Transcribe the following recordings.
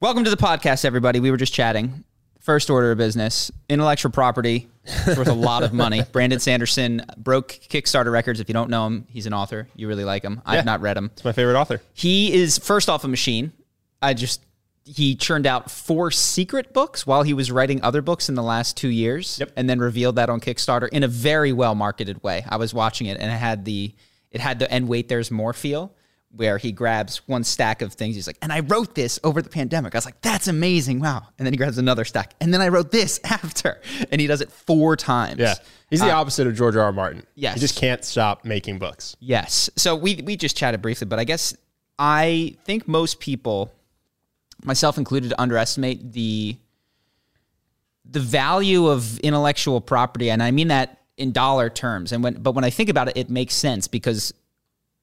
Welcome to the podcast, everybody. We were just chatting. First order of business intellectual property. It's worth a lot of money. Brandon Sanderson broke Kickstarter records. If you don't know him, he's an author. You really like him. I've Yeah. not read him. It's my favorite author. He is first off a machine. I just he churned out four secret books while he was writing other books in the last two years, Yep. and then revealed that on Kickstarter in a very well marketed way. I was watching it, and it had the it had the and wait, there's more feel. Where he grabs one stack of things, he's like, and I wrote this over the pandemic. I was like, that's amazing, wow. And then he grabs another stack, and then I wrote this after, and he does it four times. Yeah. He's the Uh, opposite of George R. R. Martin. yes. He just can't stop making books. Yes. So we we just chatted briefly, but I guess I think most people, myself included, underestimate the the value of intellectual property, and I mean that in dollar terms. And when but when I think about it, it makes sense because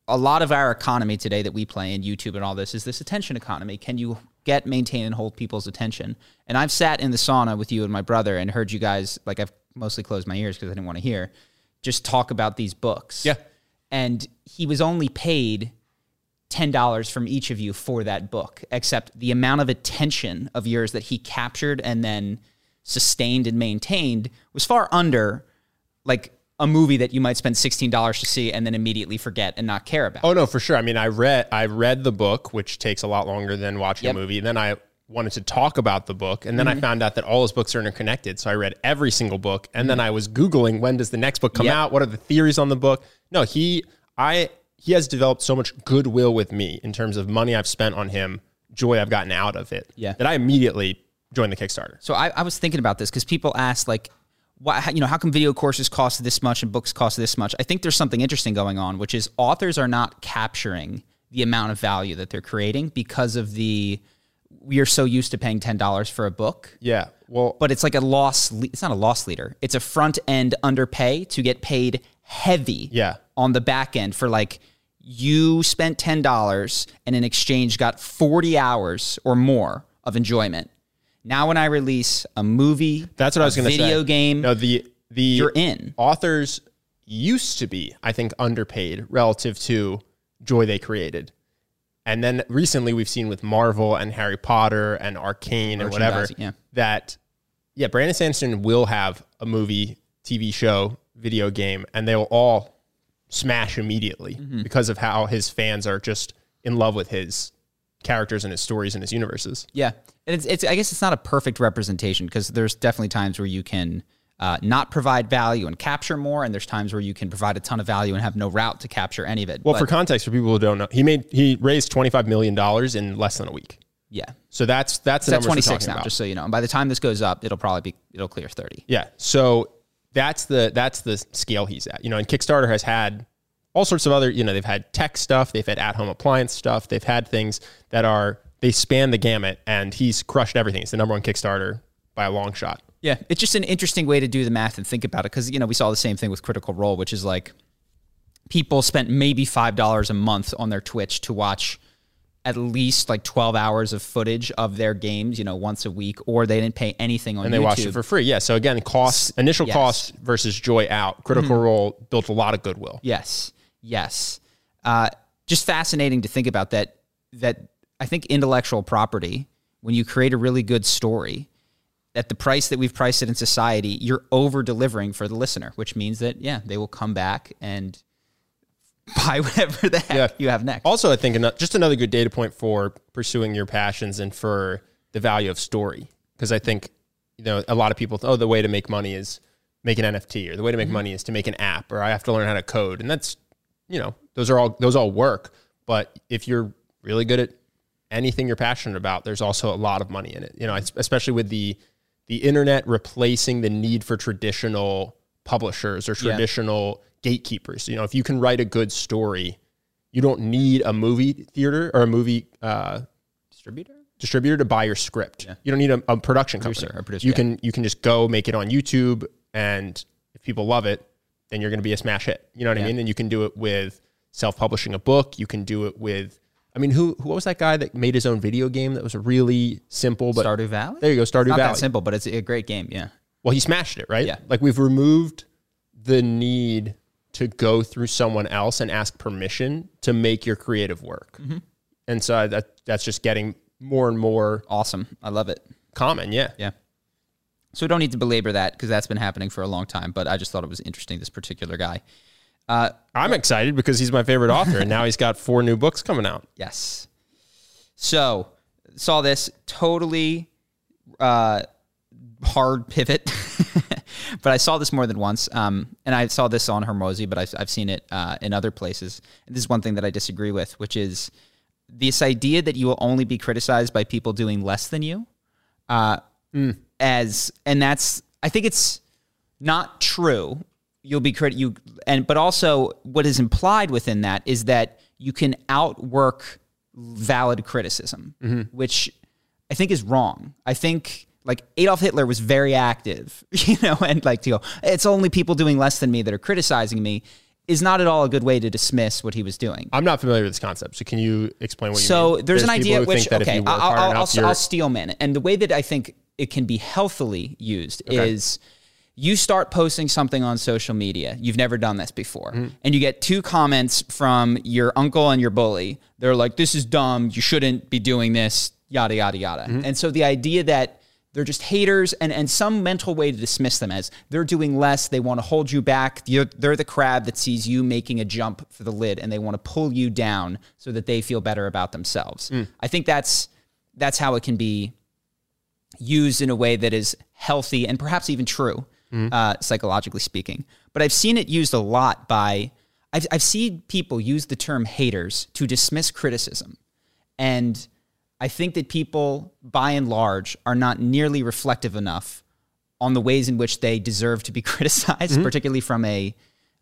a lot of our economy today that we play in YouTube and all this is this attention economy. Can you get, maintain, and hold people's attention? And I've sat in the sauna with you and my brother and heard you guys, like I've mostly closed my ears because I didn't want to hear, just talk about these books. Yeah. And he was only paid $10 from each of you for that book, except the amount of attention of yours that he captured and then sustained and maintained was far under like a movie that you might spend $16 to see and then immediately forget and not care about. Oh no, for sure. I mean, I read I read the book, which takes a lot longer than watching Yep. a movie. And then I wanted to talk about the book, and then Mm-hmm. I found out that all his books are interconnected. So I read every single book, and then I was googling when does the next book come Mm-hmm. Yep. out? What are the theories on the book? No, he I he has developed so much goodwill with me in terms of money I've spent on him, joy I've gotten out of it. Yeah. that I immediately joined the Kickstarter. So I, I was thinking about this because people ask like, why, you know, how come video courses cost this much and books cost this much? I think there's something interesting going on, which is authors are not capturing the amount of value that they're creating because of the we are so used to paying ten dollars for a book. Yeah. Well, But it's like a loss. le- It's not a loss leader. It's a front end underpay to get paid heavy. Yeah. On the back end for like you spent ten dollars and in exchange got forty hours or more of enjoyment. Now when I release a movie, That's what I was going to say. video game, No, the the you're in. authors used to be, I think, underpaid relative to joy they created. And then recently we've seen with Marvel and Harry Potter and Arcane and whatever yeah. that yeah, Brandon Sanderson will have a movie, TV show, video game, and they will all smash immediately Mm-hmm. because of how his fans are just in love with his characters and his stories and his universes. Yeah, and it's, it's I guess it's not a perfect representation because there's definitely times where you can uh, not provide value and capture more, and there's times where you can provide a ton of value and have no route to capture any of it. Well, But- for context, for people who don't know, he made he raised twenty five million dollars in less than a week. yeah, So that's that's the at 26 now, about. just so you know. And by the time this goes up, it'll probably be it'll clear 30. yeah. So that's the that's the scale he's at. You know, and Kickstarter has had all sorts of other. You know, they've had tech stuff, they've had at home appliance stuff, they've had things that are they span the gamut, and he's crushed everything. It's the number one Kickstarter by a long shot. Yeah, it's just an interesting way to do the math and think about it because you know we saw the same thing with Critical Role, which is like people spent maybe five dollars a month on their Twitch to watch at least like 12 hours of footage of their games, you know, once a week, or they didn't pay anything on And they YouTube. watched it for free. Yeah. So again, cost initial Yes. Mm-hmm. cost versus joy out. Critical Role built a lot of goodwill. Yes, yes. Uh, just fascinating to think about that. That I think intellectual property, when you create a really good story, at the price that we've priced it in society, you're over delivering for the listener, which means that yeah, they will come back and buy whatever the heck Yeah. you have next. Also, I think just another good data point for pursuing your passions and for the value of story. Because I think, you know, a lot of people, oh, the way to make money is make an NFT or the way to make Mm-hmm. money is to make an app or I have to learn how to code. And that's, you know, those are all, those all work. But if you're really good at anything you're passionate about, there's also a lot of money in it. You know, especially with the, the internet replacing the need for traditional publishers or Yeah. traditional gatekeepers. You know, if you can write a good story, you don't need a movie theater or a movie uh, Distributor? distributor to buy your script. You don't need a, a production Producer, company. producer, you yeah. can you can just go make it on YouTube, and if people love it, then you're going to be a smash hit. You know what I mean? And you can do it with self publishing a book. You can do it with. I mean, who who was that guy that made his own video game that was really simple? But Stardew Valley? there you go, Stardew Not Valley. that simple, but it's a great game. Yeah. Well, he smashed it, right? Yeah. Like we've removed the need to go through someone else and ask permission to make your creative work. Mm-hmm. And so that that's just getting more and more Awesome. I love it. common. Yeah. Yeah. So we don't need to belabor that because that's been happening for a long time. But I just thought it was interesting. This particular guy. Uh, I'm excited because he's my favorite author, and now he's got four new books coming out. yes. So saw this totally uh, hard pivot, but I saw this more than once. Um, and I saw this on Hormozi, but I've, I've seen it uh, in other places. And this is one thing that I disagree with, which is this idea that you will only be criticized by people doing less than you. Uh, as and that's I think it's not true. You'll be crit you and but also what is implied within that is that you can outwork valid criticism, mm-hmm. which I think is wrong. I think like Adolf Hitler was very active, you know, and like to go, it's only people doing less than me that are criticizing me is not at all a good way to dismiss what he was doing. I'm not familiar with this concept, so can you explain what you So mean? there's, an idea which think that if okay, I'll, I'll, enough, I'll, I'll steel man it, and the way that I think it can be healthily used is you start posting something on social media. You've never done this before, Mm-hmm. and you get two comments from your uncle and your bully. They're like, "This is dumb. You shouldn't be doing this." Yada yada yada. Mm-hmm. And so the idea that they're just haters and, and some mental way to dismiss them as they're doing less. They want to hold you back. You're, they're the crab that sees you making a jump for the lid and they want to pull you down so that they feel better about themselves. I think that's that's how it can be used in a way that is healthy and perhaps even true, uh, psychologically speaking. But I've seen it used a lot by, I've, I've seen people use the term haters to dismiss criticism. And I think that people, by and large, are not nearly reflective enough on the ways in which they deserve to be criticized, particularly from a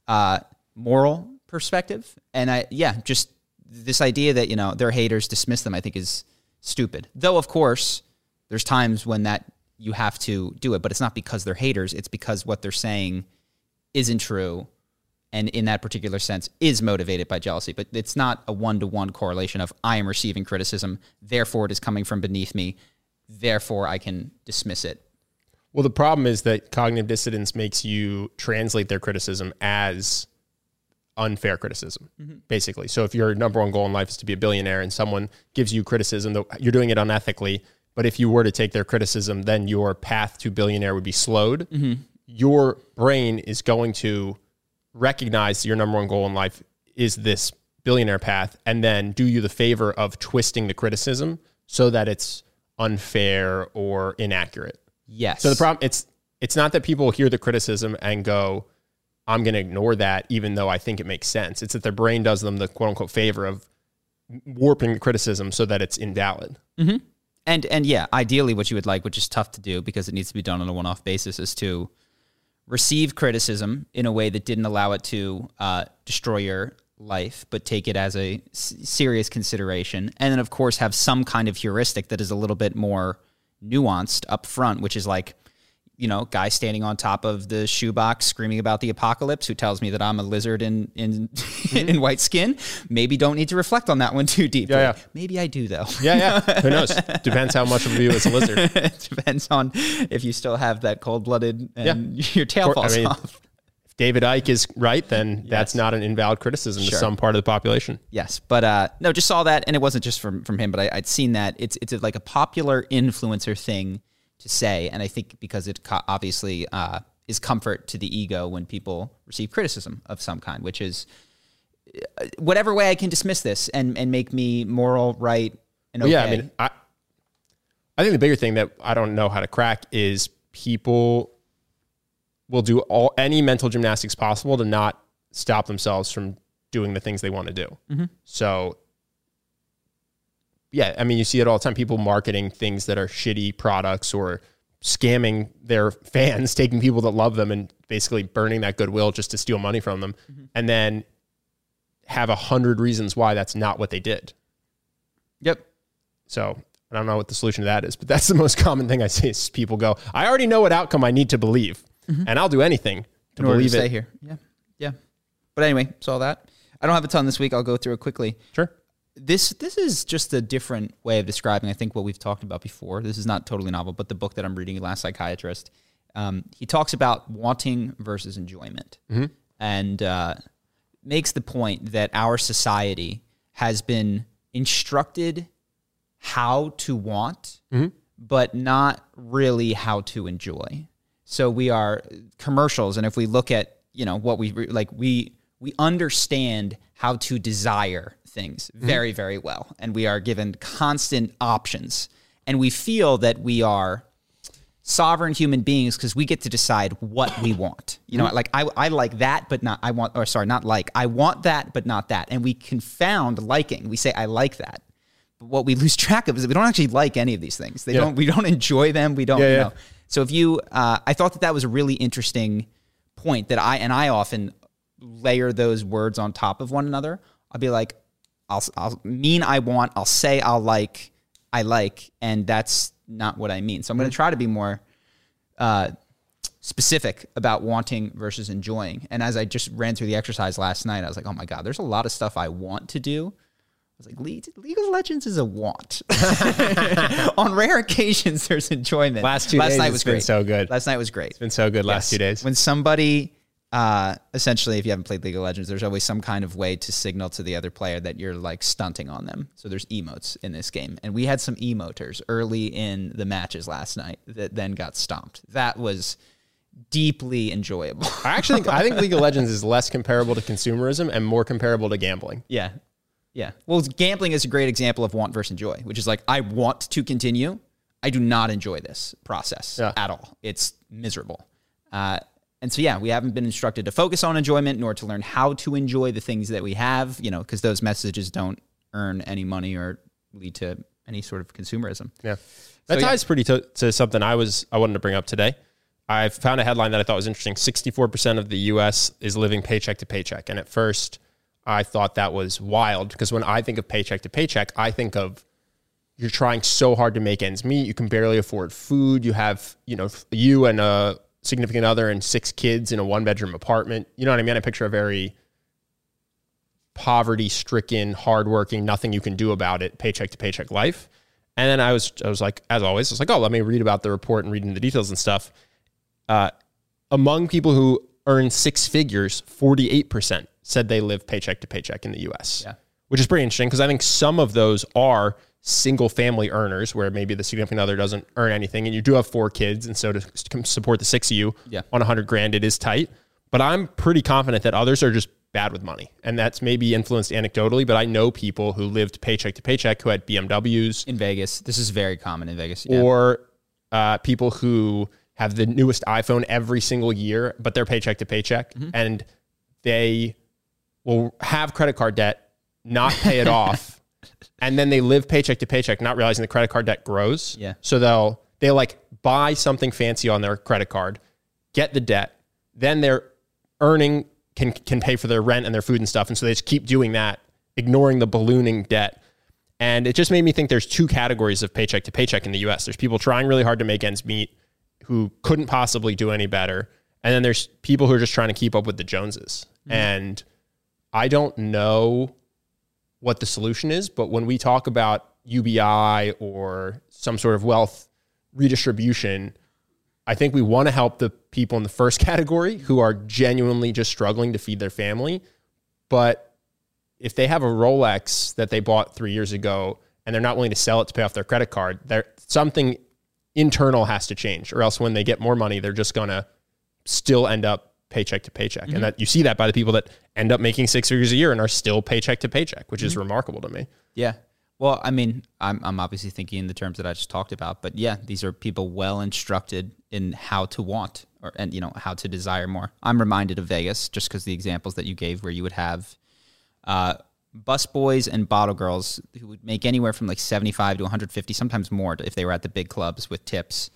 uh, moral perspective. And I, yeah, just this idea that you know they're haters, dismiss them, I think is stupid. Though, of course, there's times when that you have to do it, but it's not because they're haters. It's because what they're saying isn't true, and in that particular sense is motivated by jealousy. But it's not a one to one correlation of I am receiving criticism, therefore it is coming from beneath me, therefore I can dismiss it. Well, the problem is that cognitive dissonance makes you translate their criticism as unfair criticism, mm-hmm. basically. So if your number one goal in life is to be a billionaire and someone gives you criticism, that you're doing it unethically. But if you were to take their criticism, then your path to billionaire would be slowed. Mm-hmm. Your brain is going to recognize your number one goal in life is this billionaire path and then do you the favor of twisting the criticism so that it's unfair or inaccurate. Yes. So the problem it's it's not that people hear the criticism and go, I'm going to ignore that, even though I think it makes sense. It's that their brain does them the quote unquote favor of warping the criticism so that it's invalid. Mm-hmm. And and yeah, ideally, what you would like, which is tough to do because it needs to be done on a one-off basis, is to receive criticism in a way that didn't allow it to uh, destroy your life, but take it as a s- serious consideration, and then of course have some kind of heuristic that is a little bit more nuanced up front, which is like. You know, guy standing on top of the shoebox screaming about the apocalypse who tells me that I'm a lizard in in in white skin. Maybe don't need to reflect on that one too deeply. Yeah, yeah. Maybe I do though. Yeah, yeah. Who knows? Depends how much of you is a lizard. it depends on if you still have that cold blooded and your tail falls I mean, off. if David Icke is right, then that's not an invalid criticism to some part of the population. Yes, but uh, no, just saw that, and it wasn't just from from him, but I, I'd seen that. It's it's like a popular influencer thing to say, and I think because it co- obviously uh, is comfort to the ego when people receive criticism of some kind, which is uh, whatever way I can dismiss this and and make me moral, right, and okay. Yeah, I mean, I I think the bigger thing that I don't know how to crack is people will do all any mental gymnastics possible to not stop themselves from doing the things they want to do. Mm-hmm. So yeah, I mean, you see it all the time. People marketing things that are shitty products or scamming their fans, taking people that love them and basically burning that goodwill just to steal money from them, Mm-hmm. and then have a hundred reasons why that's not what they did. yep. So I don't know what the solution to that is, but that's the most common thing I see is people go, I already know what outcome I need to believe, and I'll do anything to in to believe stay it. here. Yeah, yeah. But anyway, saw that. I don't have a ton this week. I'll go through it quickly. Sure. This this is just a different way of describing i think what we've talked about before. This is not totally novel but the book that i'm reading last psychiatrist um, he talks about wanting versus enjoyment. And uh, makes the point that our society has been instructed how to want but not really how to enjoy. So we are commercials and if we look at you know what we re- like we we understand how to desire things very very well and we are given constant options and we feel that we are sovereign human beings because we get to decide what we want. You know, like I, I like that, but not I want, or sorry, not like I want that, but not that. And we confound liking. We say I like that, but what we lose track of is that we don't actually like any of these things. They Yeah. don't. We don't enjoy them. We don't. Yeah, you know. So if you, uh, I thought that that was a really interesting point that I and I often layer those words on top of one another. I'll be like, I'll, I'll mean I want, I'll say I'll like, I like, and that's not what I mean. So I'm going to try to be more uh, specific about wanting versus enjoying. And as I just ran through the exercise last night, I was like, oh my God, there's a lot of stuff I want to do. I was like, Le- League of Legends is a want. On rare occasions, there's enjoyment. Last two last days, night it's was been great. so good. Last night was great. It's been so good last Yes. two days. When somebody, uh, essentially, if you haven't played League of Legends, there's always some kind of way to signal to the other player that you're like stunting on them. So there's emotes in this game. And we had some emoters early in the matches last night that then got stomped. That was deeply enjoyable. I actually think I think League of Legends is less comparable to consumerism and more comparable to gambling. yeah. Yeah. Well, gambling is a great example of want versus enjoy, which is like, I want to continue. I do not enjoy this process Yeah. at all. It's miserable. Uh, and so, yeah, we haven't been instructed to focus on enjoyment nor to learn how to enjoy the things that we have, you know, because those messages don't earn any money or lead to any sort of consumerism. Yeah. That yeah. ties pretty to, to something I was I wanted to bring up today. I found a headline that I thought was interesting. 64% of the US is living paycheck to paycheck. And at first I thought that was wild because when I think of paycheck to paycheck, I think of you're trying so hard to make ends meet. You can barely afford food. You have, you know, you and a significant other and six kids in a one bedroom apartment. You know what I mean? I picture a very poverty stricken, hardworking, nothing you can do about it, paycheck to paycheck life. And then I was, I was like, as always, I was like, oh, let me read about the report and read into the details and stuff. Uh, among people who earn six figures, 48% said they live paycheck to paycheck in the US, Yeah. which is pretty interesting because I think some of those are single family earners where maybe the significant other doesn't earn anything and you do have four kids. And so to support the six of you Yeah. on a hundred grand, it is tight. But I'm pretty confident that others are just bad with money. And that's maybe influenced anecdotally, but I know people who lived paycheck to paycheck who had BMWs In Vegas, this is very common in Vegas. Yeah. or uh, people who have the newest iPhone every single year, but they're paycheck to paycheck, Mm-hmm. and they will have credit card debt, not pay it off, and then they live paycheck to paycheck, not realizing the credit card debt grows. Yeah. So they'll they like buy something fancy on their credit card, get the debt, then they're earning can can pay for their rent and their food and stuff, and so they just keep doing that, ignoring the ballooning debt. And it just made me think there's two categories of paycheck to paycheck in the US. There's people trying really hard to make ends meet who couldn't possibly do any better. And then there's people who are just trying to keep up with the Joneses. Mm-hmm. And I don't know what the solution is, but when we talk about UBI or some sort of wealth redistribution, I think we want to help the people in the first category who are genuinely just struggling to feed their family. But if they have a Rolex that they bought three years ago and they're not willing to sell it to pay off their credit card, there something internal has to change, or else when they get more money, they're just gonna still end up paycheck to paycheck. And that you see that by the people that end up making six figures a year and are still paycheck to paycheck, which is remarkable to me. Yeah. Well, I mean, I'm, I'm obviously thinking in the terms that I just talked about, but yeah, these are people well instructed in how to want or and you know how to desire more. I'm reminded of Vegas just because the examples that you gave, where you would have uh, bus boys and bottle girls who would make anywhere from like 75 to 150, sometimes more if they were at the big clubs with tips.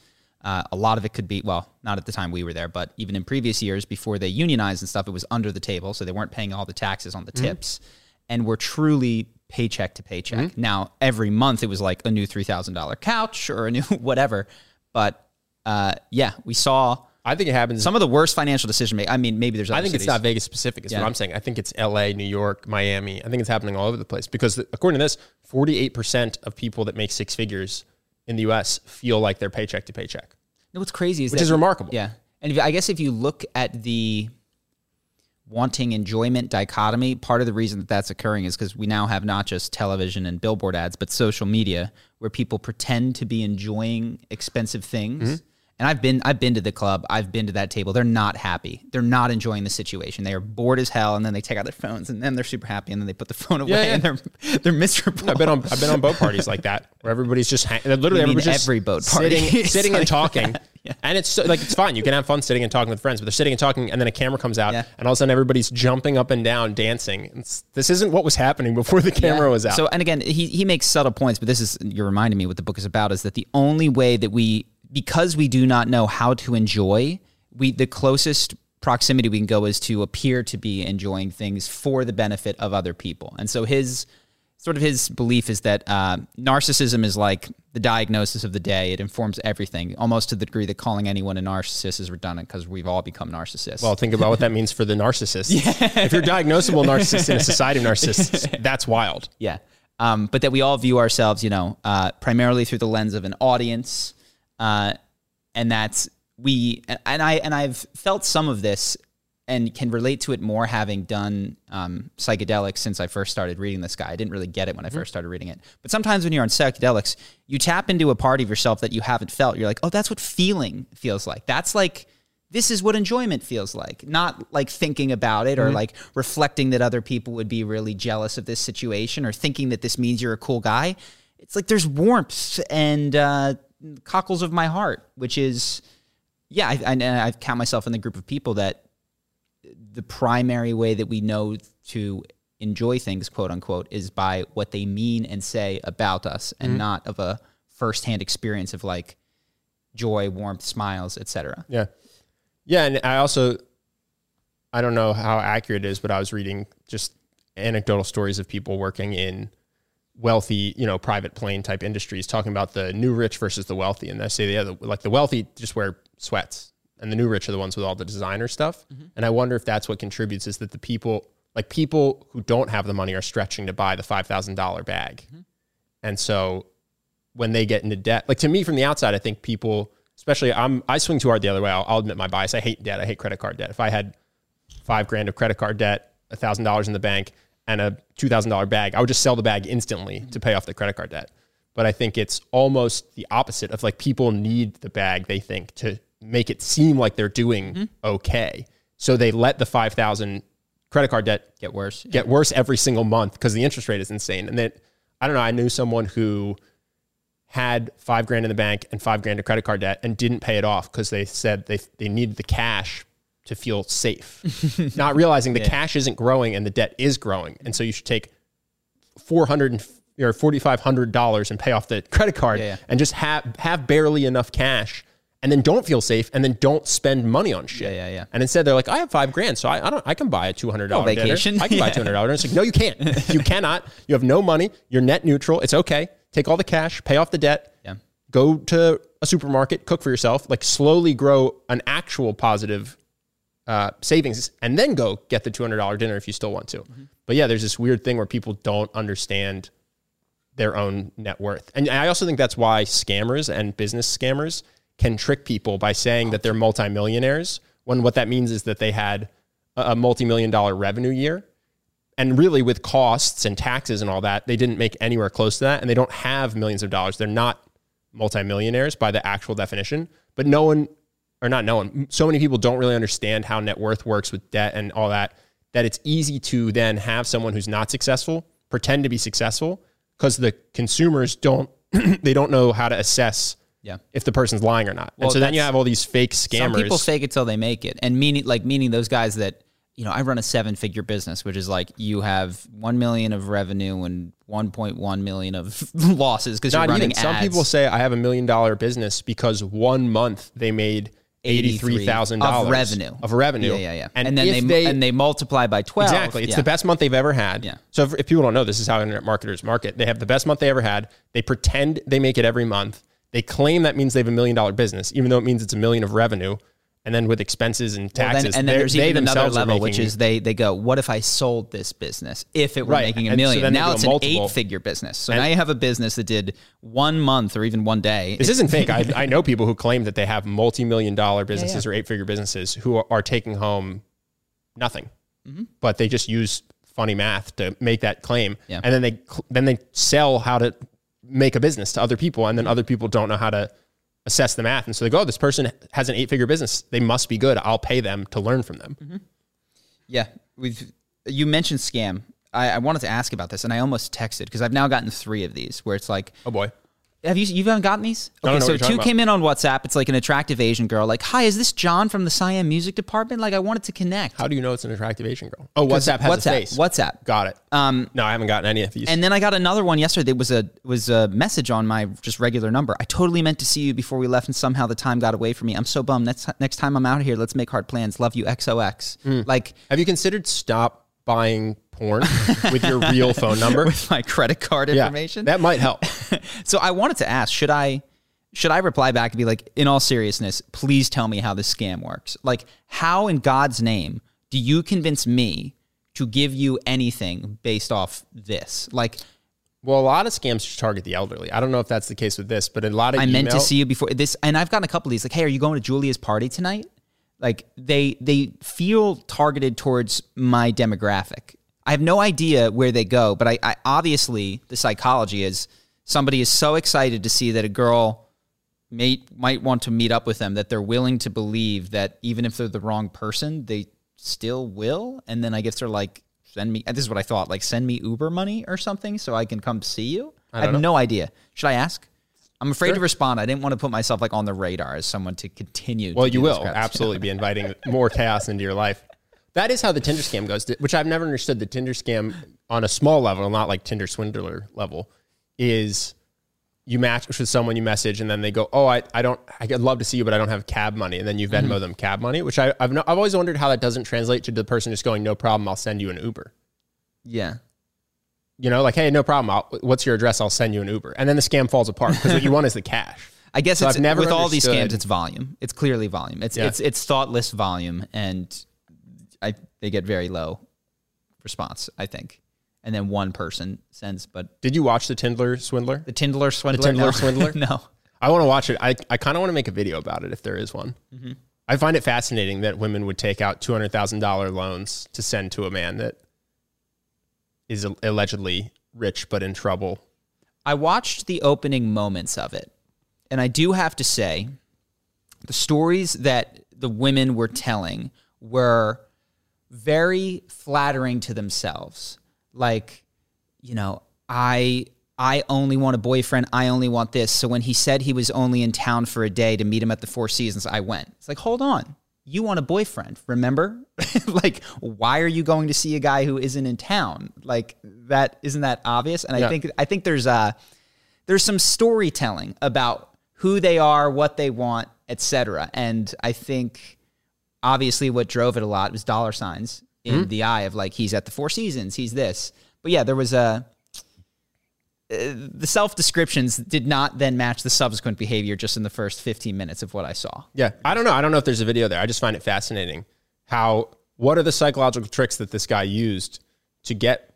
Uh, a lot of it could be well, not at the time we were there, but even in previous years before they unionized and stuff, it was under the table, so they weren't paying all the taxes on the tips, and were truly paycheck to paycheck. Now every month it was like a new three thousand dollar couch or a new whatever, but uh, yeah, we saw I think it happens. some of the worst financial decision making. I mean, maybe there's. Other I think it's not Vegas specific. Is Yeah. what I'm saying. I think it's L.A., New York, Miami. I think it's happening all over the place because according to this, 48 percent of people that make six figures in the U.S. feel like they're paycheck to paycheck. What's crazy is Which that- is remarkable. Yeah, and if, I guess if you look at the wanting enjoyment dichotomy, part of the reason that that's occurring is because we now have not just television and billboard ads, but social media where people pretend to be enjoying expensive things. Mm-hmm. And I've been I've been to the club, I've been to that table. They're not happy. They're not enjoying the situation. They are bored as hell, and then they take out their phones, and then they're super happy, and then they put the phone away, yeah. and they're they're miserable. I've been on I've been on boat parties like that where everybody's just hang, literally everybody's just every boat party sitting, sitting like and talking. Yeah. and it's like it's fine. You can have fun sitting and talking with friends, but they're sitting and talking, and then a camera comes out, Yeah. and all of a sudden everybody's jumping up and down, dancing. It's, this isn't what was happening before the camera Yeah. was out. So, and again, he, he makes subtle points, but this is, you're reminding me what the book is about is that the only way that we, because we do not know how to enjoy, we, the closest proximity we can go is to appear to be enjoying things for the benefit of other people. And so his, sort of his belief is that uh, narcissism is like the diagnosis of the day. It informs everything, almost to the degree that calling anyone a narcissist is redundant because we've all become narcissists. Well, think about what that means for the narcissist. If you're diagnosable narcissist in a society of narcissists, that's wild. Yeah. Um, but that we all view ourselves, you know, uh, primarily through the lens of an audience, uh, and that's we and I and I've felt some of this and can relate to it more having done um, psychedelics since I first started reading this guy. I didn't really get it when I first started reading it, but sometimes when you're on psychedelics, you tap into a part of yourself that you haven't felt. You're like, oh, that's what feeling feels like. That's like this is what enjoyment feels like not like thinking about it or like reflecting that other people would be really jealous of this situation or thinking that this means you're a cool guy it's like there's warmth and uh, cockles of my heart which is yeah I, I, I count myself in the group of people that the primary way that we know to enjoy things quote unquote is by what they mean and say about us and mm-hmm. not of a firsthand experience of like joy warmth smiles etc Yeah. Yeah. And I also, I don't know how accurate it is, but I was reading just anecdotal stories of people working in wealthy, you know, private plane type industries talking about the new rich versus the wealthy. And they say, yeah, the, like the wealthy just wear sweats and the new rich are the ones with all the designer stuff. Mm-hmm. And I wonder if that's what contributes is that the people, like people who don't have the money are stretching to buy the $5,000 bag. Mm-hmm. And so when they get into debt, like to me from the outside, I think people, especially I'm, I swing too hard the other way. I'll, I'll admit my bias. I hate debt. I hate credit card debt. If I had five grand of credit card debt, a thousand dollars in the bank, and a two thousand dollar bag, I would just sell the bag instantly to pay off the credit card debt. But I think it's almost the opposite of like people need the bag. They think to make it seem like they're doing mm-hmm. okay, so they let the five thousand credit card debt get worse get worse every single month because the interest rate is insane. And then I don't know. I knew someone who had five grand in the bank and five grand of credit card debt and didn't pay it off because they said they they needed the cash to feel safe, not realizing the cash isn't growing and the debt is growing, and so you should take four hundred or forty five hundred dollars and pay off the credit card Yeah, yeah. and just have have barely enough cash. And then don't feel safe, and then don't spend money on shit. Yeah, yeah, yeah. And instead, they're like, "I have five grand, so I, I don't. I can buy a two hundred dollar vacation. I can buy Yeah. two hundred dollars. It's like, no, you can't. You cannot. You have no money. You're net neutral. It's okay. Take all the cash, pay off the debt. Yeah. Go to a supermarket, cook for yourself. Like slowly grow an actual positive uh, savings, and then go get the two hundred dollar dinner if you still want to. But yeah, there's this weird thing where people don't understand their own net worth, and I also think that's why scammers and business scammers can trick people by saying that they're multimillionaires when what that means is that they had a multi-million dollar revenue year. And really with costs and taxes and all that, they didn't make anywhere close to that and they don't have millions of dollars. They're not multimillionaires by the actual definition, but no one or not no one, so many people don't really understand how net worth works with debt and all that that it's easy to then have someone who's not successful pretend to be successful because the consumers don't they don't know how to assess Yeah. if the person's lying or not. Well, and so then you have all these fake scammers. Some people fake it till they make it, and meaning like meaning those guys that you know I run a seven figure business, which is like you have one million of revenue and one point one million of losses because you're running even. Some people say I have a million dollar business because one month they made eighty three thousand dollars of revenue of revenue. Yeah, yeah, yeah. And, And, then if they, and they multiply by twelve. Exactly. It's yeah. the best month they've ever had. Yeah. So if, if people don't know, this is how internet marketers market. They have the best month they ever had. They pretend they make it every month. They claim that means they have a million dollar business, even though it means it's a million of revenue. And then with expenses and Well, taxes, then, and then they're- there's they even another themselves are level, which is they they go, what if I sold this business if it were Right, making a and so million? now it's an multiple. eight figure business. So And- now you have a business that did one month or even one day. This isn't fake. I, I know people who claim that they have multi-million dollar businesses or eight-figure businesses who are, are taking home nothing, Mm-hmm. but they just use funny math to make that claim, Yeah. and then they then they sell how to make a business to other people, and then other people don't know how to assess the math, and so they go, "Oh, this person has an eight-figure business. They must be good. I'll pay them to learn from them." Mm-hmm. Yeah, we've you mentioned scam. I, I wanted to ask about this, and I almost texted because I've now gotten three of these where it's like, Oh boy, have you you haven't gotten these? Okay, so two came in on WhatsApp. It's like an attractive Asian girl, like, "Hi, is this John from the Siam Music Department?" Like, I wanted to connect. how do you know it's an attractive Asian girl? Oh, WhatsApp has WhatsApp, a face. WhatsApp. Got it. Um, No, I haven't gotten any of these. And then I got another one yesterday. There was a was a message on my just regular number. I totally meant to see you before we left, and somehow the time got away from me. I'm so bummed. Next next time I'm out here, let's make hard plans. Love you, XOX. Hmm. Like have you considered stop buying porn with your real phone number? with my credit card Yeah, information. that might help. so I wanted to ask, should I should I reply back and be like, in all seriousness, please tell me how this scam works? Like, how in God's name do you convince me to give you anything based off this? Like, Well, a lot of scams just target the elderly. I don't know if that's the case with this, but a lot of I meant to see you before this, and I've gotten a couple of these. Like, hey, are you going to Julia's party tonight? Like, they they feel targeted towards my demographic. I have no idea where they go, but I, I obviously the psychology is somebody is so excited to see that a girl may might want to meet up with them that they're willing to believe that even if they're the wrong person, they still will. And then I guess they're like, send me. This is what I thought. Like, send me Uber money or something so I can come see you. I, have no idea. Should I ask? I'm afraid to respond. I didn't want to put myself like on the radar as someone to continue. Well, to you will absolutely be inviting more chaos into your life. That is how the Tinder scam goes, which I've never understood. The Tinder scam on a small level, not like Tinder swindler level, is you match with someone, you message, and then they go, "Oh, I, I don't, I'd love to see you, but I don't have cab money," and then you Venmo mm-hmm. them cab money, which I, I've no, I've always wondered how that doesn't translate to the person just going, "No problem, I'll send you an Uber." Yeah. You know, like, "Hey, no problem, I'll, what's your address? I'll send you an Uber," and then the scam falls apart because what you want is the cash. I guess So it's, I've never with all these scams, it's volume. It's clearly volume. It's Yeah. it's it's thoughtless volume, and I they get very low response. I think, and then one person sends, but Did you watch the Tinder swindler? the Tindler swindler. Tindler no. swindler? no. I want to watch it. I, I kind of want to make a video about it if there is one. Mm-hmm. I find it fascinating that women would take out $200,000 loans to send to a man that is allegedly rich but in trouble. I watched the opening moments of it, and I do have to say, the stories that the women were telling were very flattering to themselves. Like, you know, I I only want a boyfriend. I only want this. So when he said he was only in town for a day to meet him at the Four Seasons, I went. It's like, hold on. You want a boyfriend, remember? like, why are you going to see a guy who isn't in town? Like that isn't that obvious? And Yeah. I think I think there's uh there's some storytelling about who they are, what they want, etc. And I think obviously what drove it a lot was dollar signs in Mm-hmm. the eye of like he's at the Four Seasons, he's this. But yeah, there was a Uh, the self descriptions did not then match the subsequent behavior just in the first 15 minutes of what I saw. Yeah. I don't know. I don't know if there's a video there. I just find it fascinating how, what are the psychological tricks that this guy used to get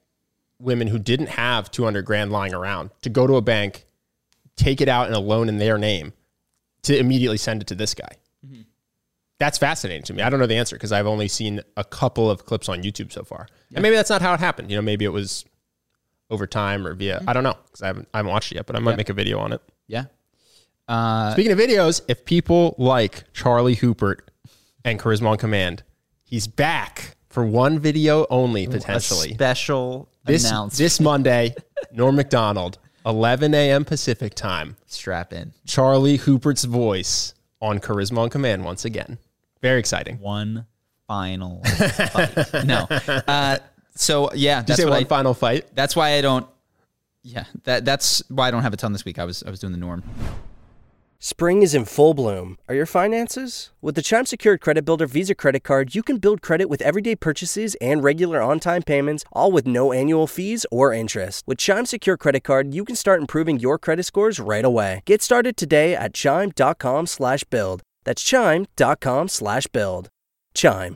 women who didn't have 200 grand lying around to go to a bank, take it out in a loan in their name, to immediately send it to this guy? Mm-hmm. That's fascinating to me. I don't know the answer because I've only seen a couple of clips on YouTube so far, and maybe that's not how it happened. You know, maybe it was over time or via I don't know because I haven't I haven't watched it yet, but I might make a video on it. Yeah. Uh, Speaking of videos, if people like Charlie Houpert and Charisma on Command, he's back for one video only potentially. special This announcement. this Monday, Norm Macdonald, 11 a.m. Pacific time. strap in. Charlie Houpert's voice on Charisma on Command once again. Very exciting. One final fight. No. Uh, so yeah, Did you say what one I, final fight? that's why I don't. Yeah, that that's why I don't have a ton this week. I was I was doing the norm. Spring is in full bloom. Are your finances? With the Chime Secured Credit Builder Visa Credit Card, you can build credit with everyday purchases and regular on time payments, all with no annual fees or interest. With Chime Secure Credit Card, you can start improving your credit scores right away. Get started today at chime.com slash build. That's chime.com slash build. Chime.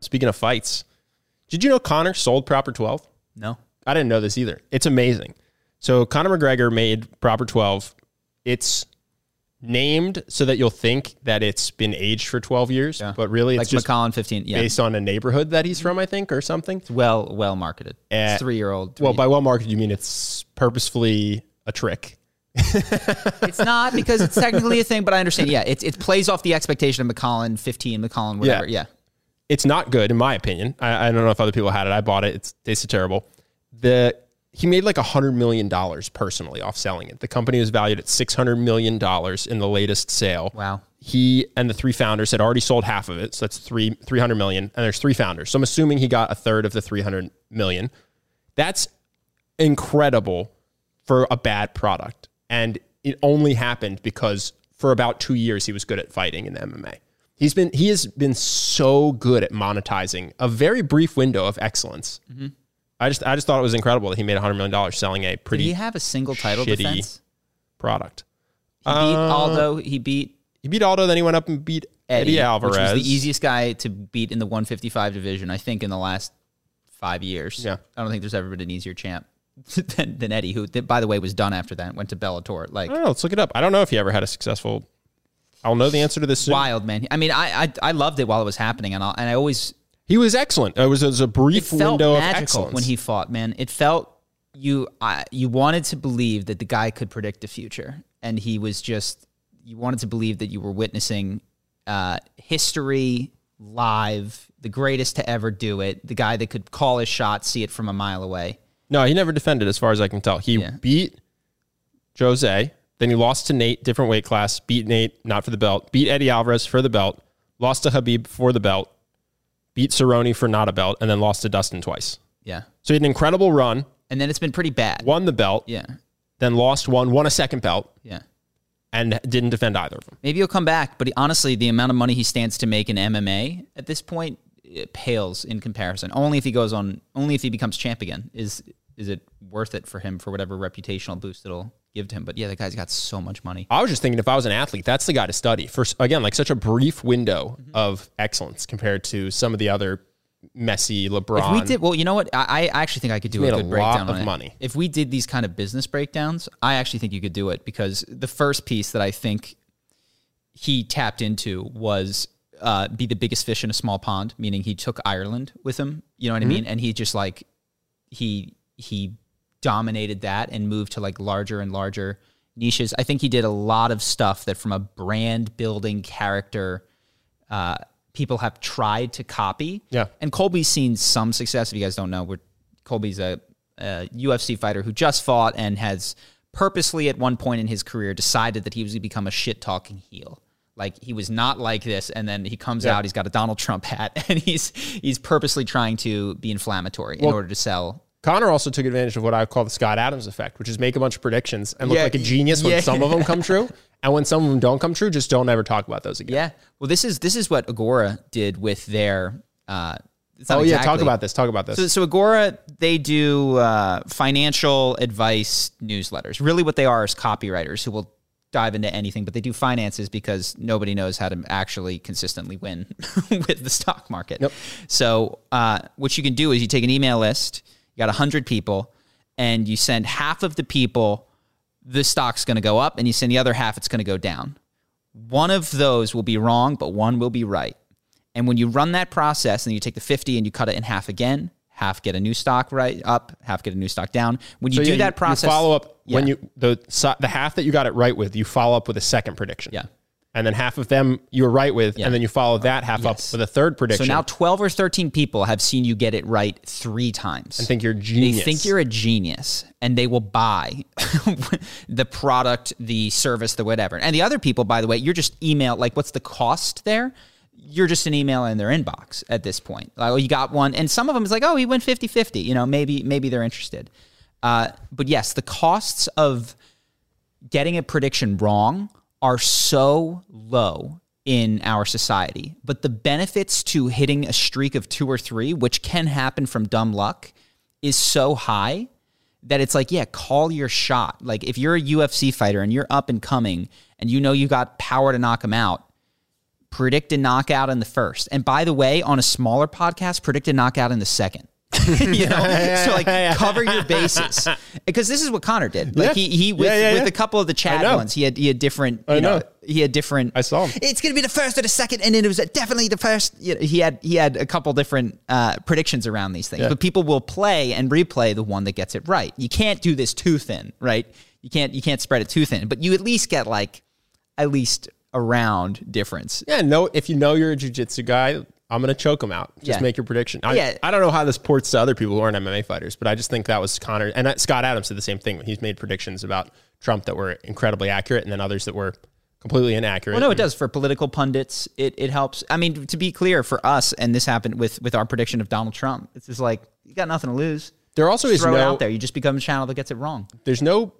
Speaking of fights, did you know Conor sold Proper 12? No. I didn't know this either. It's amazing. So Conor McGregor made Proper 12. It's named so that you'll think that it's been aged for 12 years, Yeah. but really it's Like just Macallan 15. Yeah. based on a neighborhood that he's from, I think, or something. It's well well marketed. Uh, it's three year old. Well, by well marketed, you mean it's purposefully a trick. it's not because it's technically a thing, but I understand. Yeah, it, it plays off the expectation of Macallan 15, Macallan, whatever. Yeah. It's not good, in my opinion. I, I don't know if other people had it. I bought it. It's tasted terrible. The he made like a hundred million dollars personally off selling it. The company was valued at six hundred million dollars in the latest sale. Wow. He and the three founders had already sold half of it, so that's three three hundred million. And there's three founders, so I'm assuming he got a third of the three hundred million. That's incredible for a bad product, and it only happened because for about two years he was good at fighting in the MMA. He's been he has been so good at monetizing a very brief window of excellence. Mm-hmm. I just I just thought it was incredible that he made hundred million dollars selling a pretty. Did he have a single title shitty defense? product. He beat um, Aldo. He beat He beat Aldo, then he went up and beat Eddie, Eddie, Alvarez. which was the easiest guy to beat in the 155 division, I think, in the last five years. Yeah. I don't think there's ever been an easier champ than, than Eddie, who, by the way, was done after that. Went to Bellator. Like I don't know. Let's look it up. I don't know if he ever had a successful. I'll know the answer to this soon. wild, man. I mean, I I, I loved it while it was happening, and I, and I always He was excellent. It was, it was a brief window of excellence. when he fought. Man, it felt you I, you wanted to believe that the guy could predict the future, and he was just you wanted to believe that you were witnessing uh, history live, the greatest to ever do it, the guy that could call his shot, see it from a mile away. no, he never defended, as far as I can tell. He Yeah. beat Jose, then he lost to Nate, different weight class. Beat Nate, not for the belt. Beat Eddie Alvarez for the belt. Lost to Khabib for the belt. Beat Cerrone for not a belt, and then lost to Dustin twice. Yeah, So he had an incredible run. and then it's been pretty bad. Won the belt, Yeah, then lost one, won a second belt, yeah. and didn't defend either of them. Maybe he'll come back, but he, honestly, the amount of money he stands to make in MMA at this point it pales in comparison. Only if he goes on, only if he becomes champ again is is it worth it for him for whatever reputational boost it'll give to him. But yeah, the guy's got so much money. I was just thinking if I was an athlete, that's the guy to study. For again, like such a brief window Mm-hmm. of excellence compared to some of the other Messi, LeBron. If we did, well, you know what? I, I actually think I could do a a good lot breakdown of money. If we did these kind of business breakdowns, I actually think you could do it because the first piece that I think he tapped into was uh, be the biggest fish in a small pond, meaning he took Ireland with him. You know what Mm-hmm. I mean? And he just like he he dominated that and moved to like larger and larger niches. I think he did a lot of stuff that from a brand building character uh, people have tried to copy. Yeah. And Colby's seen some success. If you guys don't know, we're, Colby's a, a UFC fighter who just fought and has purposely at one point in his career decided that he was going to become a shit talking heel. Like he was not like this, and then he comes out. He's got a Donald Trump hat, and he's he's purposely trying to be inflammatory in order to sell. Conor also took advantage of what I call the Scott Adams effect, which is make a bunch of predictions and look Yeah, like a genius when yeah. some of them come true, and when some of them don't come true, just don't ever talk about those again. Yeah. Well, this is this is what Agora did with their. Uh, Oh not yeah, talk about this. Talk about this. So, so Agora, they do uh, financial advice newsletters. Really, what they are is copywriters who will dive into anything, but they do finances because nobody knows how to actually consistently win with the stock market. Yep. So, uh, what you can do is you take an email list, you got 100 people, and you send half of the people the stock's going to go up, and you send the other half it's going to go down. One of those will be wrong, but one will be right. And when you run that process and you take the 50 and you cut it in half again, half get a new stock right up, half get a new stock down. When you So, do yeah, that process, follow up when you the the half that you got it right with, you follow up with a second prediction. Yeah. And then half of them you were right with, Yeah. and then you follow that half Yes. up with a third prediction. So now 12 or 13 people have seen you get it right three times. and think you're they genius. think you're a genius and they will buy the product, the service, the whatever. And the other people, by the way, you're just email, like what's the cost there? You're just an email in their inbox at this point. Like, oh, you got one. And some of them is like, oh, he went 50 50. You know, maybe, maybe they're interested. Uh, but yes, the costs of getting a prediction wrong are so low in our society. But the benefits to hitting a streak of two or three, which can happen from dumb luck, is so high that it's like, yeah, call your shot. Like if you're a UFC fighter and you're up and coming and you know you got power to knock him out, predict a knockout in the first. And by the way, on a smaller podcast, predict a knockout in the second. you know, so like cover your bases because this is what Conor did. Like Yeah. he he with, Yeah, yeah, with a couple of the Chad ones, he had he had different. You know, know. he had different. I saw him. It's gonna be the first or the second, and then it was definitely the first. You know, he had he had a couple different uh, predictions around these things, Yeah. but people will play and replay the one that gets it right. You can't do this too thin, right? You can't you can't spread it too thin, but you at least get like at least a round difference. Yeah, no. If you know you're a jujitsu guy, I'm gonna choke him out. Just Yeah. make your prediction. I, Yeah. I don't know how this ports to other people who aren't MMA fighters, but I just think that was Conor and Scott Adams did the same thing. He's made predictions about Trump that were incredibly accurate, and then others that were completely inaccurate. Well, no, it does for political pundits. It it helps. I mean, to be clear, for us, and this happened with with our prediction of Donald Trump. It's just like you got nothing to lose. There also is Throw it no. out there. You just become a channel that gets it wrong. There's no.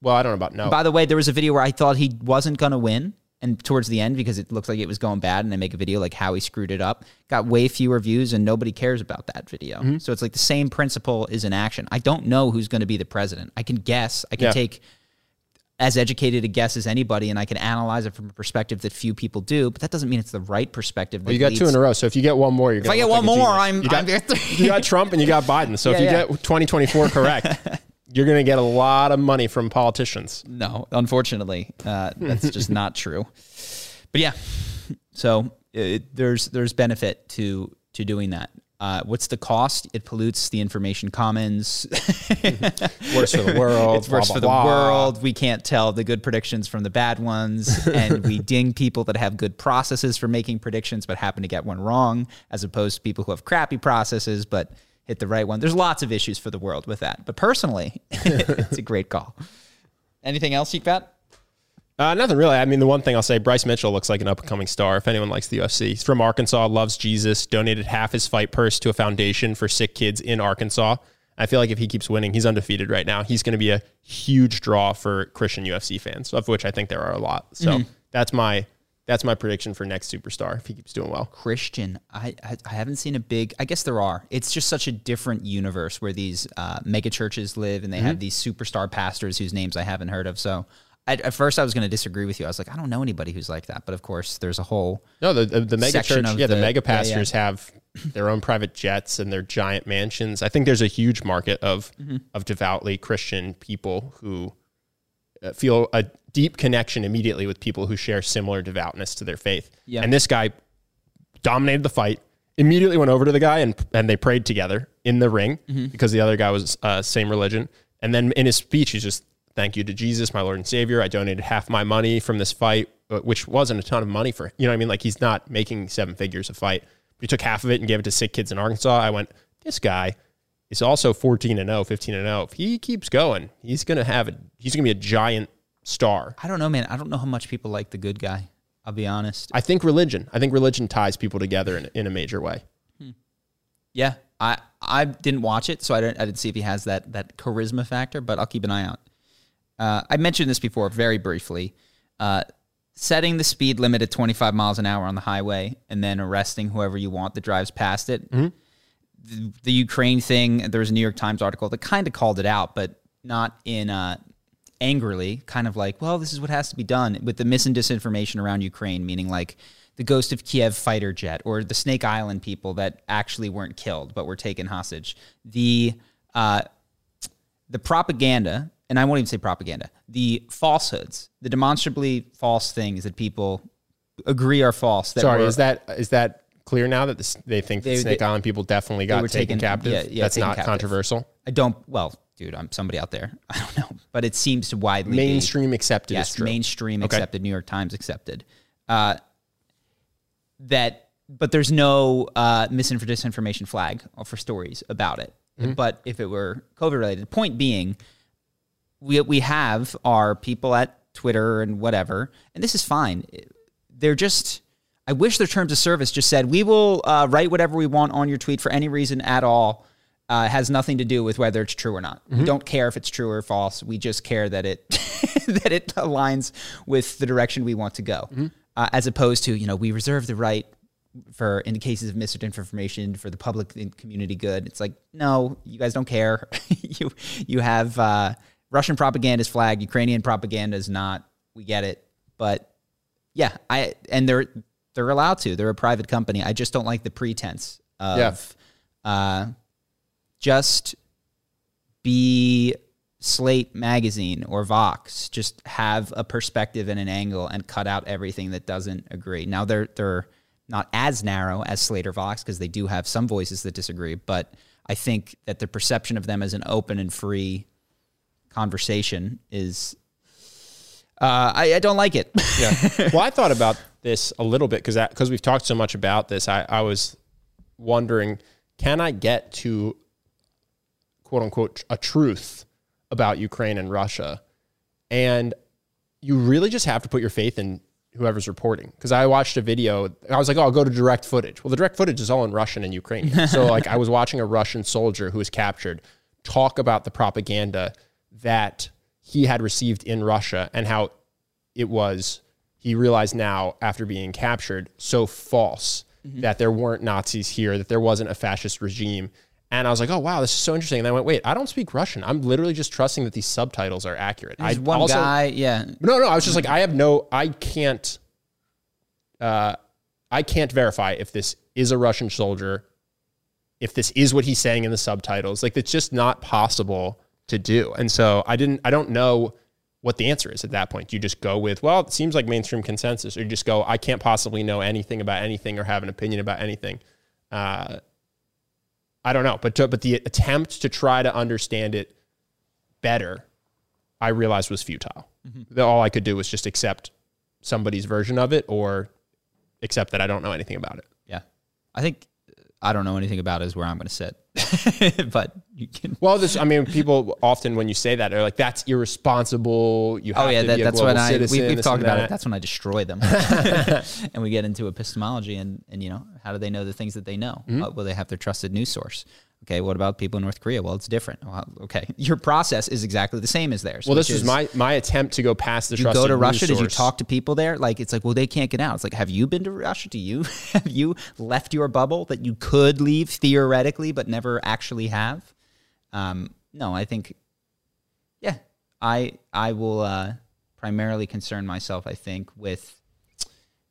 Well, I don't know about no. By the way, there was a video where I thought he wasn't going to win. And towards the end, because it looked like it was going bad, and they make a video like how he screwed it up, got way fewer views, and nobody cares about that video. Mm-hmm. So it's like the same principle is in action. I don't know who's going to be the president. I can guess. I can Yeah. take as educated a guess as anybody, and I can analyze it from a perspective that few people do. But that doesn't mean it's the right perspective. That you got two in a row. So if you get one more, you're. If I get one more, I'm You got, I'm you got Trump and you got Biden. So if you yeah. get 2024 correct, you're going to get a lot of money from politicians. No, unfortunately, uh, that's just not true. But yeah, so it, there's there's benefit to to doing that. Uh, what's the cost? It pollutes the information commons. Worse for the world. it's worse blah, for blah, the blah. world. We can't tell the good predictions from the bad ones, and we ding people that have good processes for making predictions but happen to get one wrong, as opposed to people who have crappy processes but hit the right one. There's lots of issues for the world with that. But personally, it's a great call. Anything else got? Uh, nothing really. I mean, the one thing I'll say, Bryce Mitchell looks like an up and coming star. If anyone likes the UFC, he's from Arkansas, loves Jesus, donated half his fight purse to a foundation for sick kids in Arkansas. I feel like if he keeps winning, he's undefeated right now. He's going to be a huge draw for Christian UFC fans, of which I think there are a lot. So Mm-hmm. that's my that's my prediction for next superstar if he keeps doing well. Christian. I, I haven't seen a big. I guess there are. It's just such a different universe where these uh, mega churches live, and they Mm-hmm. have these superstar pastors whose names I haven't heard of. So I, at first I was going to disagree with you. I was like, I don't know anybody who's like that. But of course, there's a whole. No, the the, the mega church, yeah, the, the- mega yeah, yeah. pastors have their own private jets and their giant mansions. I think there's a huge market of Mm-hmm. of devoutly Christian people who feel a deep connection immediately with people who share similar devoutness to their faith. Yeah. And this guy dominated the fight. Immediately went over to the guy and and they prayed together in the ring Mm-hmm. because the other guy was uh, same religion. And then in his speech, he's just thank you to Jesus, my Lord and Savior. I donated half my money from this fight, uh, which wasn't a ton of money for you know what I mean. Like he's not making seven figures a fight. He took half of it and gave it to sick kids in Arkansas. I went, this guy is also 14 and 0, 15 and 0. If he keeps going, he's gonna have a he's gonna be a giant star. I don't know, man. I don't know how much people like the good guy. I'll be honest. I think religion. I think religion ties people together in, in a major way. Yeah, I I didn't watch it, so I didn't I didn't see if he has that that charisma factor, but I'll keep an eye out. Uh, I mentioned this before very briefly. Uh, setting the speed limit at 25 miles an hour on the highway and then arresting whoever you want that drives past it. The, the Ukraine thing, there was a New York Times article that kind of called it out, but not in uh, angrily, kind of like, well, this is what has to be done with the mis and disinformation around Ukraine, meaning like the Ghost of Kiev fighter jet or the Snake Island people that actually weren't killed but were taken hostage. The uh, the propaganda, and I won't even say propaganda, the falsehoods, the demonstrably false things that people agree are false. That Sorry, were, is that is that clear now that this, they think They- the Snake they- Island people definitely got taken, taken- captive? yeah, yeah, That's not captive. controversial. I don't. Well, dude, I'm somebody out there. I don't know, but it seems to widely be- Mainstream accepted yes, true. mainstream Okay. accepted, New York Times accepted. Uh, that, but there's no uh, misinfor- disinformation flag for stories about it. Mm-hmm. But if it were COVID related, point being, we we have our people at Twitter and whatever, and this is fine. They're just. I wish their terms of service just said we will uh, write whatever we want on your tweet for any reason at all. Uh, has nothing to do with whether it's true or not. We don't care if it's true or false. We just care that it that it aligns with the direction we want to go, uh, as opposed to you know we reserve the right for in the cases of misinformation for the public and community good. It's like no, you guys don't care. you you have uh, Russian propaganda is flagged, Ukrainian propaganda is not. We get it, but yeah, I and they're they're allowed to. They're a private company. I just don't like the pretense of uh, just be Slate magazine or Vox. Just have a perspective and an angle and cut out everything that doesn't agree. Now they're they're not as narrow as Slate or Vox because they do have some voices that disagree, but I think that the perception of them as an open and free conversation is uh, I, I don't like it. Yeah. well, I thought about this a little bit because because we've talked so much about this. I, I was wondering, can I get to quote unquote a truth about Ukraine and Russia? And you really just have to put your faith in whoever's reporting. Because I watched a video, I was like, oh, I'll go to direct footage. Well, the direct footage is all in Russian and Ukrainian. so like I was watching a Russian soldier who was captured talk about the propaganda that he had received in Russia and how it was he realized now after being captured so false that there weren't Nazis here, that there wasn't a fascist regime. And I was like, oh wow, this is so interesting. And I went, wait, I don't speak Russian. I'm literally just trusting that these subtitles are accurate. There's I one also- guy, yeah, no, no, I was just like, I have no, I can't, uh, I can't verify if this is a Russian soldier, if this is what he's saying in the subtitles. Like, it's just not possible to do. And so I didn't, I don't know what the answer is at that point. You just go with, well, it seems like mainstream consensus, or you just go, I can't possibly know anything about anything or have an opinion about anything. Uh, I don't know, but to, but the attempt to try to understand it better, I realized was futile. That All I could do was just accept somebody's version of it or accept that I don't know anything about it. yeah. I think I don't know anything about is where I'm going to sit, but you can. Well, this, I mean, people often when you say that, they're like, "That's irresponsible." You have Oh yeah, to that, be a that's when I we, citizen, we've talked about that. it. That's when I destroy them, and we get into epistemology and and you know how do they know the things that they know? Mm-hmm. Uh, well, they have their trusted news source. Okay, what about people in North Korea? Well, it's different. Well, okay, your process is exactly the same as theirs. Well, this is, was my my attempt to go past the you go to Russia? Did you talk to people there? Like it's like, well, they can't get out. It's like, have you been to Russia? Do you have you left your bubble that you could leave theoretically, but never actually have? Um, no, I think, yeah, I I will uh, primarily concern myself. I think with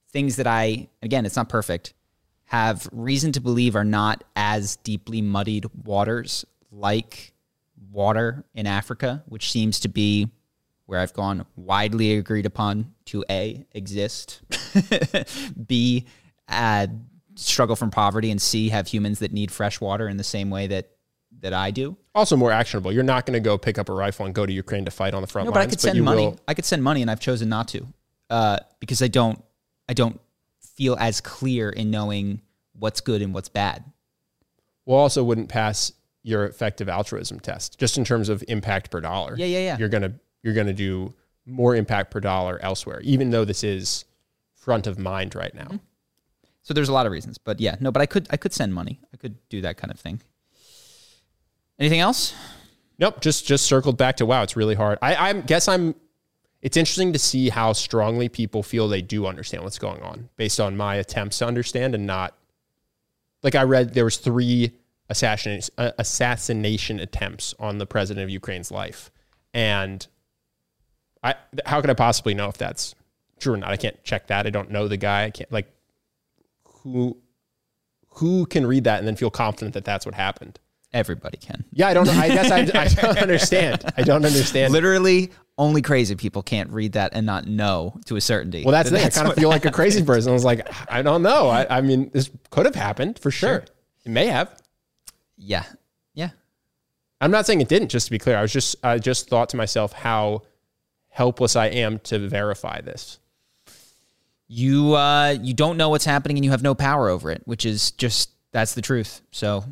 things that I again, it's not perfect. Have reason to believe are not as deeply muddied waters like water in Africa, which seems to be where I've gone widely agreed upon to A, exist, B, uh, struggle from poverty, and C, have humans that need fresh water in the same way that, that I do. Also, more actionable. You're not going to go pick up a rifle and go to Ukraine to fight on the front No, but I could send you money. will- I could send money, and I've chosen not to uh, because I don't. I don't feel as clear in knowing what's good and what's bad. well, also wouldn't pass your effective altruism test, just in terms of impact per dollar. Yeah, yeah, yeah. You're gonna you're gonna do more impact per dollar elsewhere, even though this is front of mind right now. Mm-hmm. So there's a lot of reasons, but yeah, no, but I could I could send money. I could do that kind of thing. Anything else? Nope, just just circled back to wow, it's really hard. I I guess I'm it's interesting to see how strongly people feel they do understand what's going on based on my attempts to understand and not like I read there was three assassination uh, assassination attempts on the president of Ukraine's life. And I how could I possibly know if that's true or not? I can't check that. I don't know the guy. I can't like who who can read that and then feel confident that that's what happened. Everybody can. Yeah, I don't. I guess I, I don't understand. I don't understand. Literally, only crazy people can't read that and not know to a certainty. Well, that's that the thing. I kind of feel like a crazy person. I was like, I don't know. I, I mean, this could have happened for sure. Sure. It may have. Yeah, yeah. I'm not saying it didn't. Just to be clear, I was just I just thought to myself how helpless I am to verify this. You uh, you don't know what's happening and you have no power over it, which is just that's the truth. So,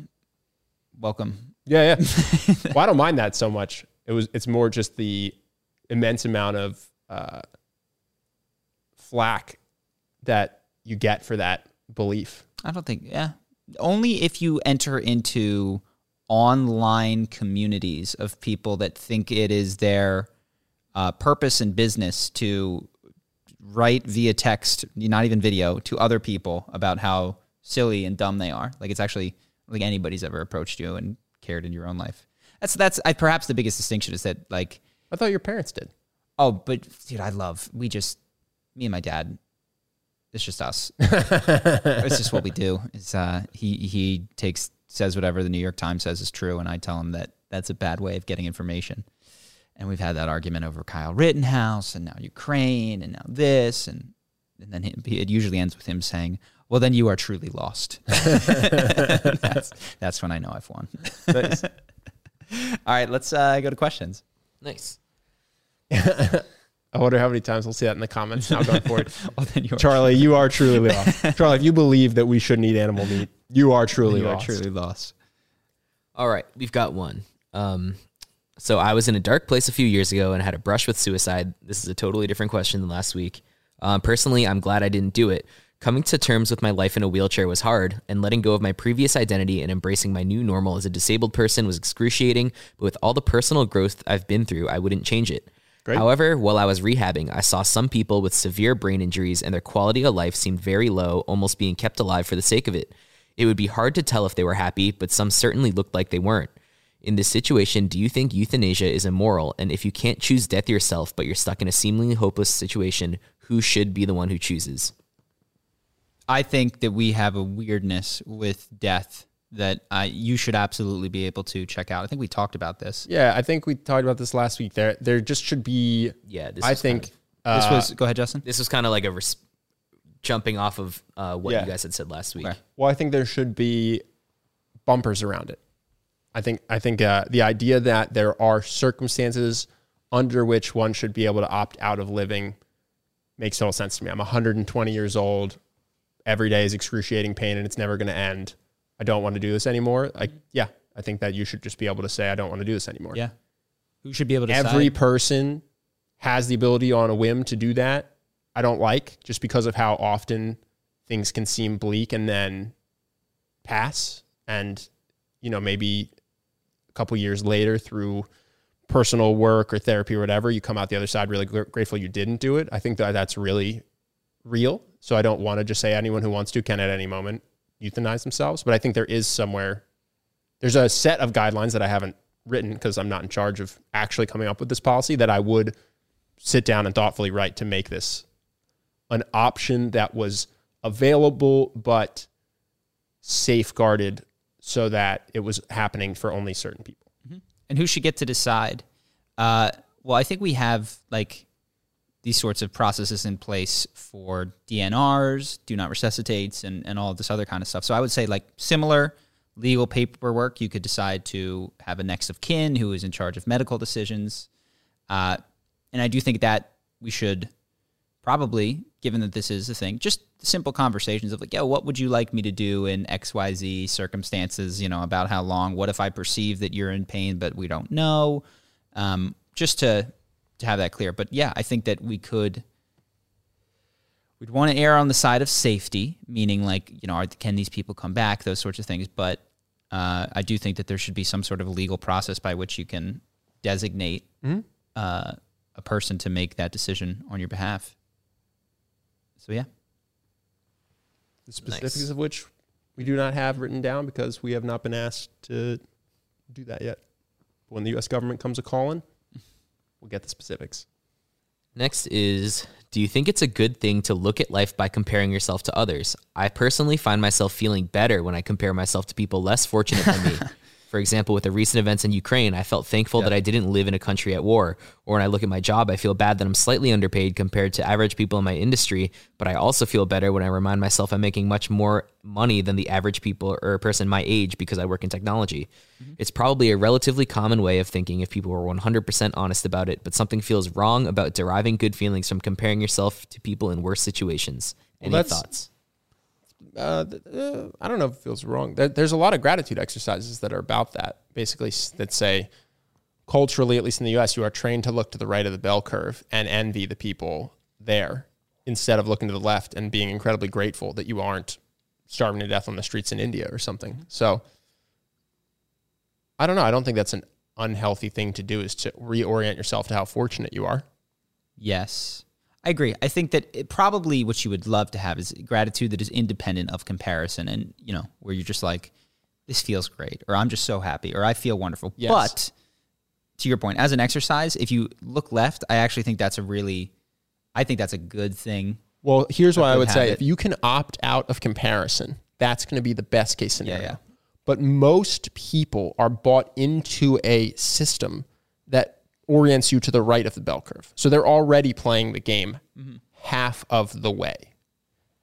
welcome. Yeah, yeah. well, I don't mind that so much. It was. It's more just the immense amount of uh, flack that you get for that belief. I don't think. Yeah, only if you enter into online communities of people that think it is their uh, purpose and business to write via text, not even video, to other people about how silly and dumb they are. Like it's actually like anybody's ever approached you and cared in your own life. That's that's I, perhaps the biggest distinction is that like I thought your parents did. oh, but dude, I love we just me and my dad. It's just us. it's just what we do. Is uh, he he takes says whatever the New York Times says is true, and I tell him that that's a bad way of getting information. And we've had that argument over Kyle Rittenhouse, and now Ukraine, and now this, and and then he, it usually ends with him saying, "Well, then you are truly lost." that's, that's when I know I've won. Nice. All right, let's uh, go to questions. Nice. I wonder how many times we'll see that in the comments now going forward. Well, then you are Charlie, you are truly lost. Charlie, if you believe that we shouldn't eat animal meat, you are truly you are lost. truly lost. All right, we've got one. Um, so I was in a dark place a few years ago and had a brush with suicide. This is a totally different question than last week. Um, personally, I'm glad I didn't do it. Coming to terms with my life in a wheelchair was hard, and letting go of my previous identity and embracing my new normal as a disabled person was excruciating. But with all the personal growth I've been through, I wouldn't change it. Great. However, while I was rehabbing, I saw some people with severe brain injuries and their quality of life seemed very low, almost being kept alive for the sake of it. It would be hard to tell if they were happy, but some certainly looked like they weren't. In this situation, do you think euthanasia is immoral? And if you can't choose death yourself, but you're stuck in a seemingly hopeless situation, who should be the one who chooses? I think that we have a weirdness with death that uh, you should absolutely be able to check out. I think we talked about this. Yeah, I think we talked about this last week. There, there just should be. Yeah, this I was think kind This uh, was go ahead, Justin. This was kind of like a res- jumping off of uh, what Yeah. you guys had said last week. Okay. Well, I think there should be bumpers around it. I think I think uh, the idea that there are circumstances under which one should be able to opt out of living makes total sense to me. I'm 120 years old. Every day is excruciating pain, and it's never going to end. I don't want to do this anymore. Like, mm-hmm. yeah, I think that you should just be able to say, I don't want to do this anymore. Yeah, who should be able to Every decide? person has the ability on a whim to do that. I don't like just because of how often things can seem bleak and then pass. And, you know, maybe a couple years later through personal work or therapy or whatever, you come out the other side really gr- grateful you didn't do it. I think that that's really real. So I don't want to just say anyone who wants to can at any moment euthanize themselves. But I think there is somewhere, there's a set of guidelines that I haven't written because I'm not in charge of actually coming up with this policy that I would sit down and thoughtfully write to make this an option that was available but safeguarded so that it was happening for only certain people. and who should get to decide? Uh, well, I think we have like these sorts of processes in place for DNRs, do not resuscitates, and, and all this other kind of stuff. So I would say like similar legal paperwork, you could decide to have a next of kin who is in charge of medical decisions. Uh, and I do think that we should probably, given that this is a thing, just simple conversations of like, yo, what would you like me to do in XYZ circumstances, you know, about how long? What if I perceive that you're in pain, but we don't know? Um, just to to have that clear. But yeah, I think that we could we'd want to err on the side of safety, meaning like you know, are, can these people come back? Those sorts of things. But uh, I do think that there should be some sort of legal process by which you can designate uh, a person to make that decision on your behalf. So yeah, The specifics of which we do not have written down because we have not been asked to do that yet. But when the U.S. government comes a calling, we'll get the specifics. Next is Do you think it's a good thing to look at life by comparing yourself to others? I personally find myself feeling better when I compare myself to people less fortunate than me. For example, with the recent events in Ukraine, I felt thankful that I didn't live in a country at war. Or when I look at my job, I feel bad that I'm slightly underpaid compared to average people in my industry. But I also feel better when I remind myself I'm making much more money than the average people or a person my age because I work in technology. Mm-hmm. It's probably a relatively common way of thinking if people were 100% honest about it, but something feels wrong about deriving good feelings from comparing yourself to people in worse situations. Any thoughts? Uh, th- uh, I don't know if it feels wrong. There, there's a lot of gratitude exercises that are about that, basically, that say culturally, at least in the US, you are trained to look to the right of the bell curve and envy the people there instead of looking to the left and being incredibly grateful that you aren't starving to death on the streets in India or something. So I don't know. I don't think that's an unhealthy thing to do is to reorient yourself to how fortunate you are. Yes. I agree. I think that it probably what you would love to have is gratitude that is independent of comparison and, you know, where you're just like, this feels great, or I'm just so happy, or I feel wonderful. Yes. But to your point, as an exercise, if you look left, I actually think that's a really, I think that's a good thing. Well, here's what I would say. If you can opt out of comparison, that's going to be the best case scenario. yeah. But most people are bought into a system that orients you to the right of the bell curve. So they're already playing the game Mm-hmm. half of the way.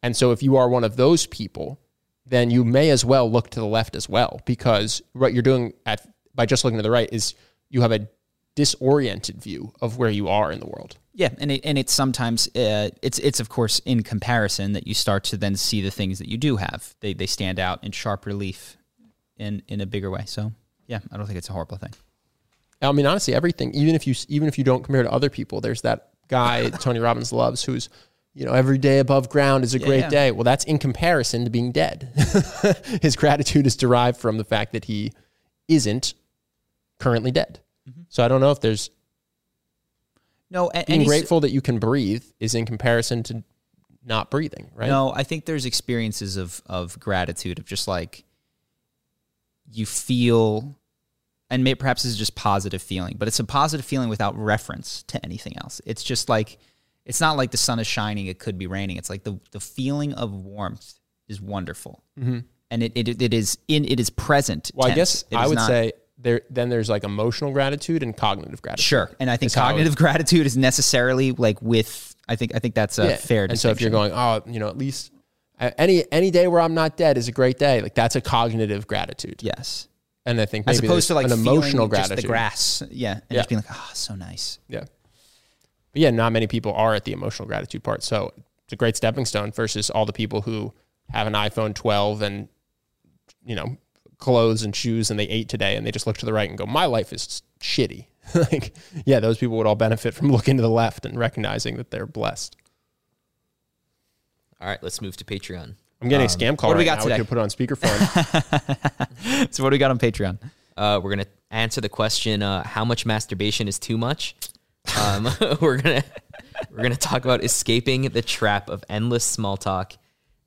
And so if you are one of those people, then you may as well look to the left as well because what you're doing at by just looking to the right is you have a disoriented view of where you are in the world. Yeah, and it, and it's sometimes uh, it's it's of course in comparison that you start to then see the things that you do have. They they stand out in sharp relief in in a bigger way. So yeah, I don't think it's a horrible thing. I mean, honestly, everything. Even if you even if you don't compare to other people, there's that guy Tony Robbins loves, who's you know every day above ground is a great yeah. day. Well, that's in comparison to being dead. His gratitude is derived from the fact that he isn't currently dead. Mm-hmm. So I don't know if there's No, and, being and grateful that you can breathe is in comparison to not breathing, right? No, I think there's experiences of of gratitude of just like you feel, and may, perhaps this is just positive feeling, but it's a positive feeling without reference to anything else. It's just like it's not like the sun is shining; it could be raining. It's like the the feeling of warmth is wonderful, mm-hmm. and it, it it is in it is present. Well, I guess It I would not- say there. Then there's like emotional gratitude and cognitive gratitude. Sure, and I think cognitive gratitude is necessarily like with. I think I think that's a fair. And so if you're going, oh, you know, at least any any day where I'm not dead is a great day. Like that's a cognitive gratitude. yes, And I think as opposed to like an feeling emotional just gratitude. the grass, yeah, and Yeah. just being like, oh, so nice. Yeah. But yeah, not many people are at the emotional gratitude part. So it's a great stepping stone versus all the people who have an iPhone 12 and you know clothes and shoes and they ate today and they just look to the right and go, my life is shitty. like yeah, those people would all benefit from looking to the left and recognizing that they're blessed. All right, let's move to Patreon. I'm getting a scam call what do we right got now. today? We could put it on speakerphone. So what do we got on Patreon? Uh, we're gonna answer the question: uh, How much masturbation is too much? Um, we're gonna we're gonna talk about escaping the trap of endless small talk,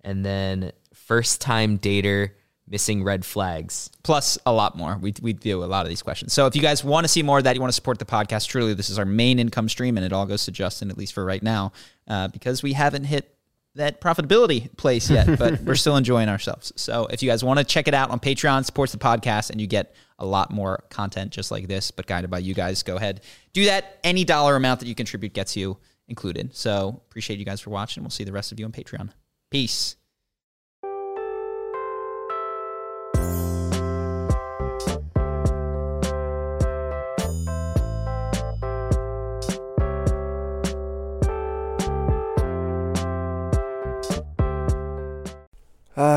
and then first time dater missing red flags. Plus a lot more. We we do a lot of these questions. So if you guys want to see more of that, you want to support the podcast. Truly, this is our main income stream, and it all goes to Justin at least for right now, uh, because we haven't hit that profitability place yet, but we're still enjoying ourselves. So if you guys want to check it out on Patreon, supports the podcast, and you get a lot more content just like this, but guided by you guys, go ahead. Do that. Any dollar amount that you contribute gets you included. So appreciate you guys for watching. We'll see the rest of you on Patreon. Peace.